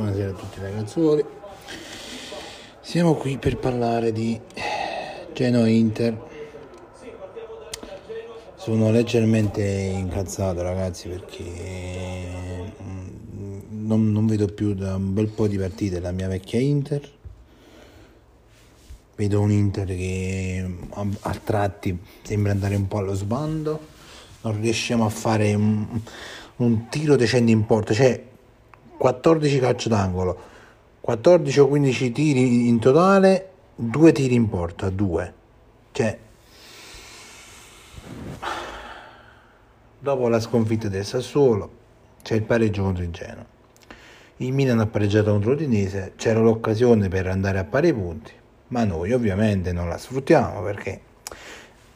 Buonasera a tutti ragazzuoli. Siamo qui per parlare di Genoa Inter. Sono leggermente incazzato ragazzi perché mm, non, non vedo più da un bel po' di partite la mia vecchia Inter. Vedo un Inter che a, a tratti sembra andare un po' allo sbando. Non riusciamo a fare un, un tiro decente in porta. Cioè 14 calcio d'angolo, 14 o 15 tiri in totale, 2 tiri in porta, 2. Cioè, dopo la sconfitta del Sassuolo, c'è il pareggio contro il Genoa. Il Milan ha pareggiato contro l'Udinese, c'era l'occasione per andare a pari punti, ma noi ovviamente non la sfruttiamo perché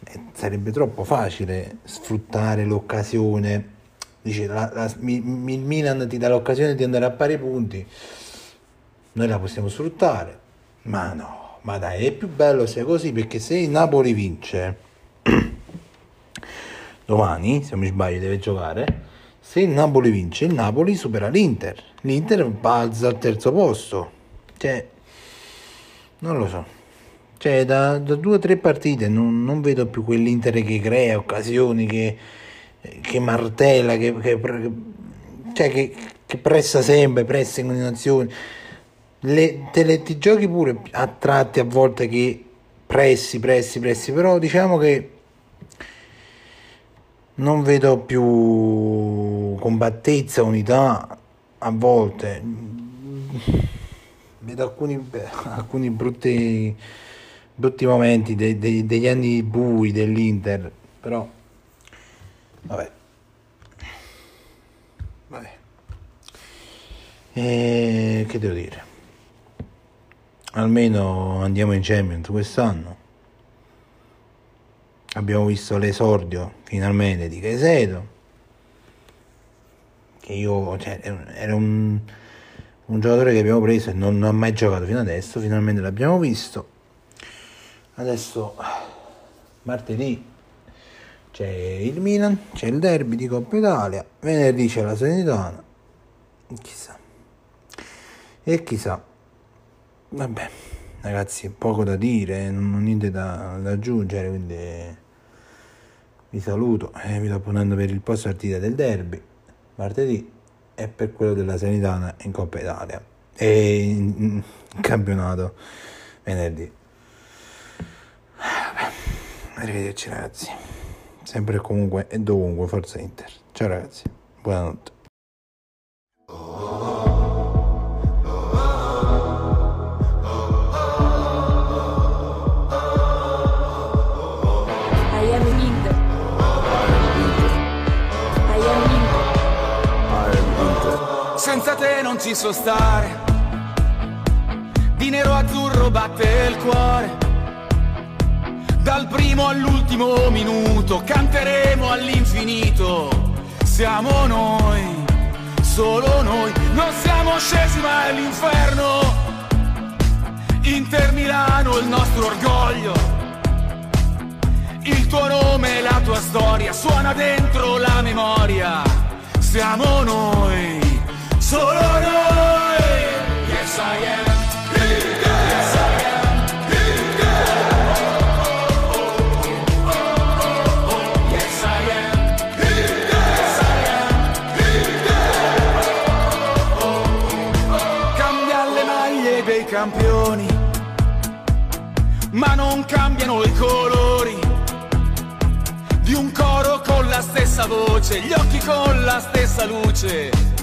eh, sarebbe troppo facile sfruttare l'occasione dice la, la, mi, il Milan ti dà l'occasione di andare a pari punti. Noi la possiamo sfruttare. Ma no ma dai è più bello sia così perché se il Napoli vince domani se mi sbaglio deve giocare se il Napoli vince il Napoli supera l'Inter. l'Inter balza al terzo posto. Cioè non lo so. Cioè da, da due o tre partite non, non vedo più quell'Inter che crea occasioni che che martella, che, che, cioè che, che, pressa sempre, pressa in continuazione. Le, te le, ti giochi pure a tratti a volte che pressi, pressi, pressi, però diciamo che non vedo più combattezza, unità a volte. Vedo alcuni, alcuni brutti, brutti momenti de, de, degli anni bui dell'Inter, però Vabbè. Vabbè. E che devo dire? Almeno andiamo in Champions quest'anno. Abbiamo visto l'esordio finalmente di Caicedo. Che io, cioè, era un, un giocatore che abbiamo preso e non, non ha mai giocato fino adesso. Finalmente l'abbiamo visto. Adesso martedì c'è il Milan, c'è il derby di Coppa Italia, venerdì c'è la Sanitana, chissà. E chissà. Vabbè, ragazzi, poco da dire, non ho niente da, da aggiungere, quindi vi saluto e vi sto ponendo per il post partita del derby martedì e per quello della Sanitana in Coppa Italia e in, campionato venerdì. Arrivederci ragazzi sempre e comunque e dovunque Forza Inter. Ciao ragazzi, buonanotte. Senza te non ci so stare. Di nero azzurro batte il cuore. Dal primo all'ultimo minuto canteremo all'infinito. Siamo noi, solo noi, non siamo scesi mai all'inferno. Inter Milano il nostro orgoglio. Il tuo nome e la tua storia suona dentro la memoria. Siamo noi, campioni, ma non cambiano i colori di un coro con la stessa voce, gli occhi con la stessa luce